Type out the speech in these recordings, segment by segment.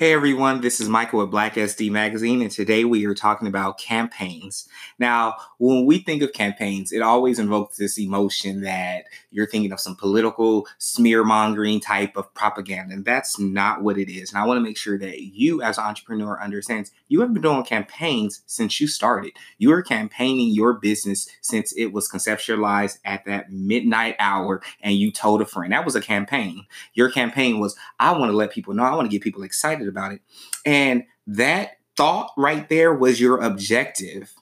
Hey everyone, this is Michael with Black SD Magazine, and today we are talking about campaigns. Now, when we think of campaigns, it always invokes this emotion that you're thinking of some political smear mongering type of propaganda, and that's not what it is. And I want to make sure that you, as an entrepreneur, understands you have been doing campaigns since you started. You are campaigning your business since it was conceptualized at that midnight hour, and you told a friend that was a campaign. Your campaign was, I want to let people know, I want to get people excited about it. And that thought right there was your objective.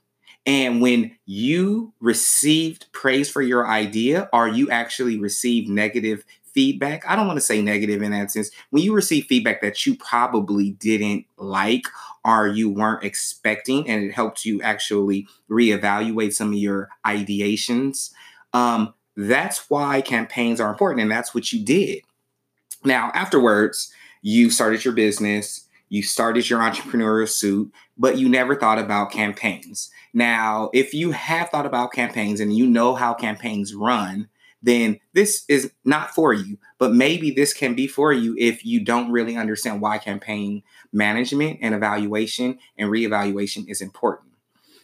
And when you received praise for your idea, or you actually received negative feedback, I don't want to say negative in that sense. When you receive feedback that you probably didn't like or you weren't expecting, and it helped you actually reevaluate some of your ideations, um, that's why campaigns are important. And that's what you did. Now, afterwards, you started your business, you started your entrepreneurial suit, but you never thought about campaigns. Now, if you have thought about campaigns and you know how campaigns run, then this is not for you. But maybe this can be for you if you don't really understand why campaign management and evaluation and reevaluation is important.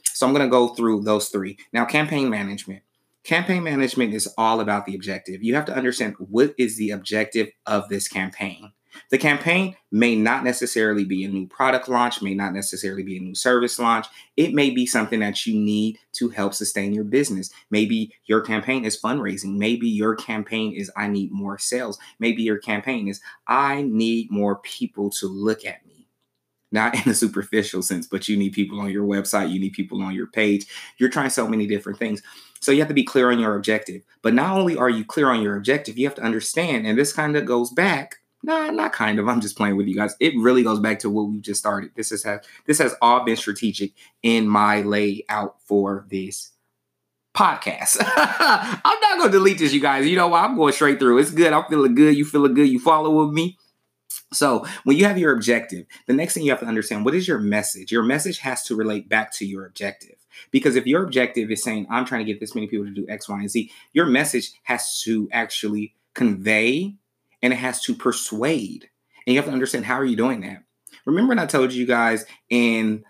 So I'm going to go through those three. Now, campaign management. Campaign management is all about the objective. You have to understand what is the objective of this campaign. The campaign may not necessarily be a new product launch, may not necessarily be a new service launch. It may be something that you need to help sustain your business. Maybe your campaign is fundraising. Maybe your campaign is I need more sales. Maybe your campaign is I need more people to look at me. Not in a superficial sense, but you need people on your website, you need people on your page. You're trying so many different things. So you have to be clear on your objective. But not only are you clear on your objective, you have to understand, and this kind of goes back Nah, not kind of. I'm just playing with you guys. It really goes back to what we just started. This is has this has all been strategic in my layout for this podcast. I'm not gonna delete this, you guys. You know why? I'm going straight through. It's good. I'm feeling good. You feeling good. You follow with me. So when you have your objective, the next thing you have to understand what is your message? Your message has to relate back to your objective. Because if your objective is saying, I'm trying to get this many people to do X, Y, and Z, your message has to actually convey and it has to persuade. And you have to understand how are you doing that? Remember when I told you guys in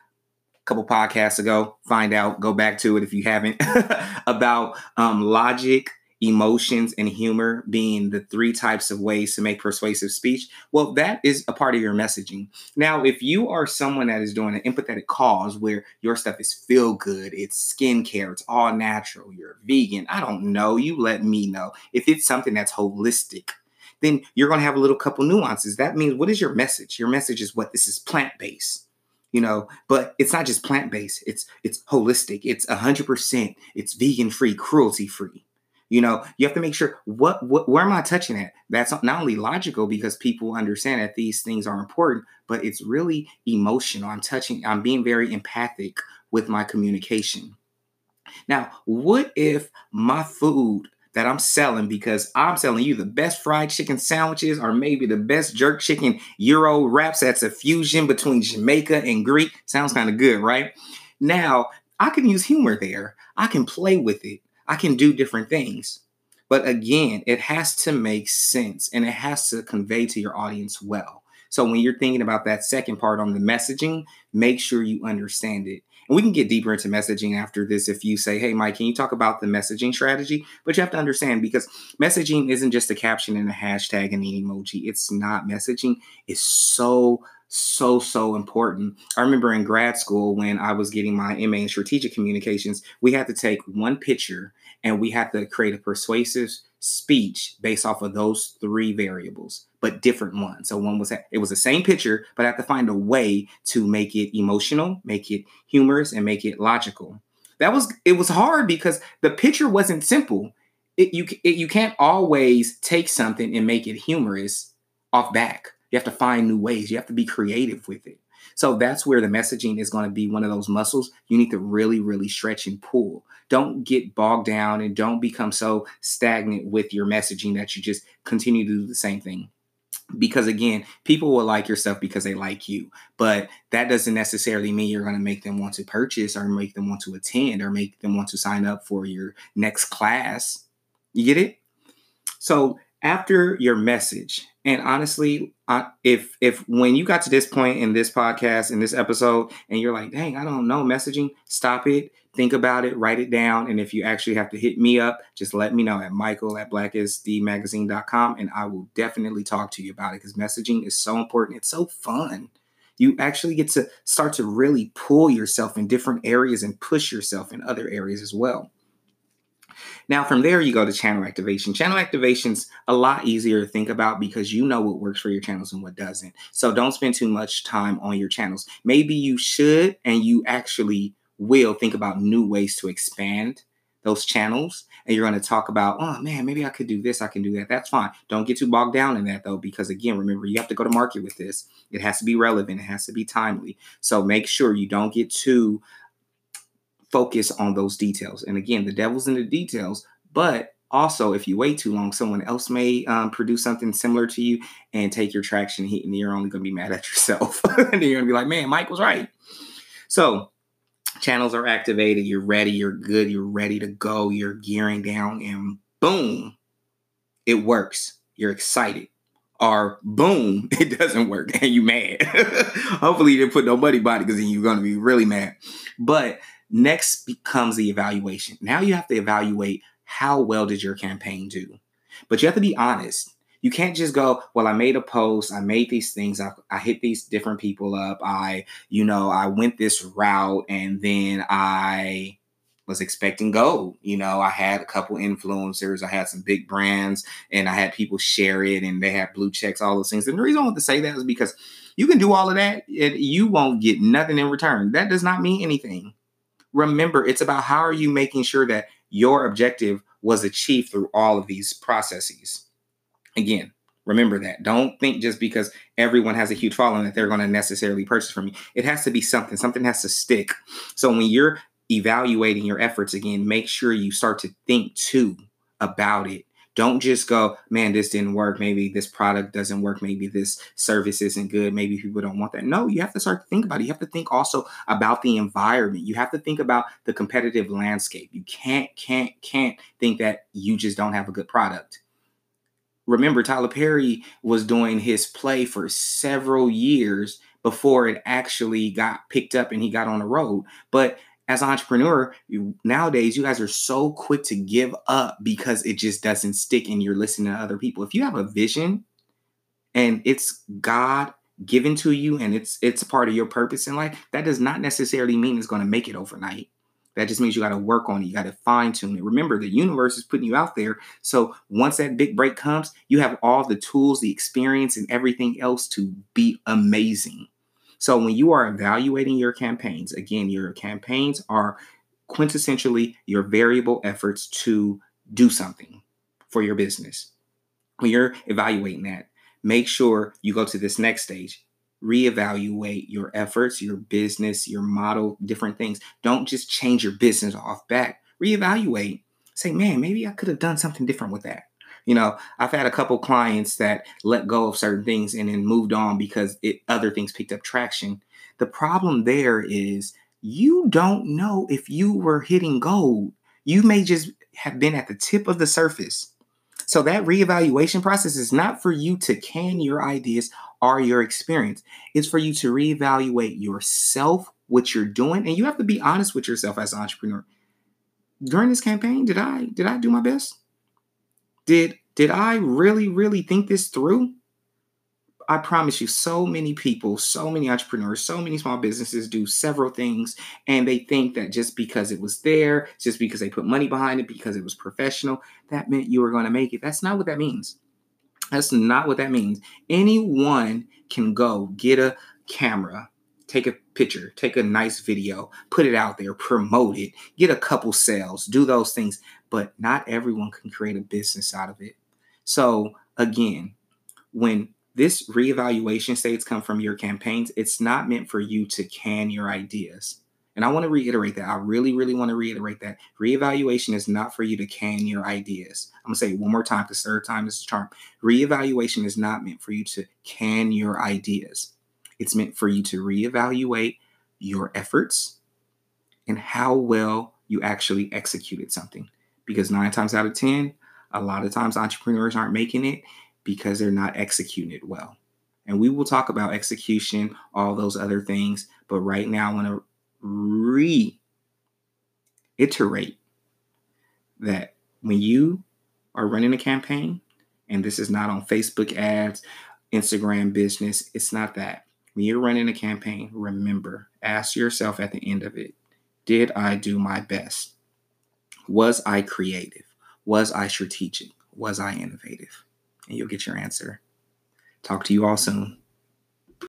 a couple podcasts ago, find out, go back to it if you haven't, about um, logic, emotions, and humor being the three types of ways to make persuasive speech. Well, that is a part of your messaging. Now, if you are someone that is doing an empathetic cause where your stuff is feel good, it's skincare, it's all natural, you're vegan, I don't know, you let me know. If it's something that's holistic, then you're going to have a little couple nuances. That means what is your message? Your message is what this is plant based, you know, but it's not just plant based. It's it's holistic. It's hundred percent. It's vegan free, cruelty free. You know, you have to make sure what, what where am I touching at? That's not only logical because people understand that these things are important, but it's really emotional. I'm touching. I'm being very empathic with my communication. Now, what if my food that I'm selling because I'm selling you the best fried chicken sandwiches or maybe the best jerk chicken gyro wraps that's a fusion between Jamaica and Greek. Sounds kind of good, right? Now, I can use humor there. I can play with it. I can do different things. But again, it has to make sense and it has to convey to your audience well. So when you're thinking about that second part on the messaging, make sure you understand it. And we can get deeper into messaging after this if you say, hey, Mike, can you talk about the messaging strategy? But you have to understand because messaging isn't just a caption and a hashtag and an emoji. It's not. Messaging it's so so so important. I remember in grad school when I was getting my MA in strategic communications, we had to take one picture and we had to create a persuasive speech based off of those three variables, but different ones. So one was it was the same picture, but I have to find a way to make it emotional, make it humorous, and make it logical. That was it was hard because the picture wasn't simple. It, you it, you can't always take something and make it humorous off back. You have to find new ways. You have to be creative with it. So that's where the messaging is going to be one of those muscles you need to really, really stretch and pull. Don't get bogged down and don't become so stagnant with your messaging that you just continue to do the same thing. Because again, people will like your stuff because they like you, but that doesn't necessarily mean you're going to make them want to purchase or make them want to attend or make them want to sign up for your next class. You get it? So after your message and honestly I, if if when you got to this point in this podcast in this episode and you're like dang i don't know messaging stop it think about it write it down and if you actually have to hit me up just let me know at michael at blackstdmagazine.com and i will definitely talk to you about it because messaging is so important it's so fun. You actually get to start to really pull yourself in different areas and push yourself in other areas as well now, from there, you go to channel activation. Channel activation's a lot easier to think about because you know what works for your channels and what doesn't. So don't spend too much time on your channels. Maybe you should, and you actually will think about new ways to expand those channels and you're going to talk about oh man maybe i could do this i can do that that's fine don't get too bogged down in that though because again remember you have to go to market with this it has to be relevant it has to be timely so make sure you don't get too focus on those details. And again, the devil's in the details, but also if you wait too long, someone else may um, produce something similar to you and take your traction heat, and you're only going to be mad at yourself. and you're going to be like, man, Mike was right. So, channels are activated, you're ready, you're good, you're ready to go, you're gearing down, and boom, it works. You're excited. Or boom, it doesn't work and you mad. Hopefully you didn't put no money behind it because then you're gonna be really mad. But Next becomes the evaluation. Now you have to evaluate how well did your campaign do. But you have to be honest. You can't just go, well, I made a post, I made these things, I, I hit these different people up, I, you know, I went this route and then I was expecting gold. You know, I had a couple influencers, I had some big brands, and I had people share it and they had blue checks, all those things. And the reason I want to say that is because you can do all of that and you won't get nothing in return. That does not mean anything remember it's about how are you making sure that your objective was achieved through all of these processes. Again, remember that. Don't think just because everyone has a huge following that they're going to necessarily purchase from you. It has to be something, something has to stick. So when you're evaluating your efforts again, make sure you start to think too about it don't just go, man, this didn't work. Maybe this product doesn't work. Maybe this service isn't good. Maybe people don't want that. No, you have to start to think about it. You have to think also about the environment. You have to think about the competitive landscape. You can't, can't, can't think that you just don't have a good product. Remember, Tyler Perry was doing his play for several years before it actually got picked up and he got on the road. But as an entrepreneur, you, nowadays you guys are so quick to give up because it just doesn't stick and you're listening to other people. If you have a vision and it's God given to you and it's it's part of your purpose in life, that does not necessarily mean it's going to make it overnight. That just means you got to work on it. You got to fine tune it. Remember, the universe is putting you out there. So once that big break comes, you have all the tools, the experience, and everything else to be amazing. So when you are evaluating your campaigns, again, your campaigns are quintessentially your variable efforts to do something for your business. When you're evaluating that, make sure you go to this next stage. Reevaluate your efforts, your business, your model, different things. Don't just change your business off back. Reevaluate. Say, man, maybe I could have done something different with that. You know, I've had a couple clients that let go of certain things and then moved on because it other things picked up traction. The problem there is you don't know if you were hitting gold. You may just have been at the tip of the surface. So that reevaluation process is not for you to can your ideas or your experience. It's for you to reevaluate yourself, what you're doing, and you have to be honest with yourself as an entrepreneur. During this campaign, did I did I do my best? Did did I really really think this through? I promise you, so many people, so many entrepreneurs, so many small businesses do several things, and they think that just because it was there, just because they put money behind it, because it was professional, that meant you were going to make it. That's not what that means. That's not what that means. Anyone can go get a camera, take a picture, take a nice video, put it out there, promote it, get a couple sales, do those things, but not everyone can create a business out of it. So again, when this reevaluation states come from your campaigns, it's not meant for you to can your ideas. And I want to reiterate that. I really, really want to reiterate that. Reevaluation is not for you to can your ideas. I'm going to say it one more time because third time is a charm. Reevaluation is not meant for you to can your ideas. It's meant for you to reevaluate your efforts and how well you actually executed something. Because nine times out of 10, A lot of times entrepreneurs aren't making it because they're not executing it well. And we will talk about execution, all those other things. But right now, I want to reiterate that when you are running a campaign, and this is not on Facebook ads, Instagram business, it's not that. When you're running a campaign, remember, ask yourself at the end of it Did I do my best? Was I creative? Was I strategic? Was I innovative? And you'll get your answer. Talk to you all soon.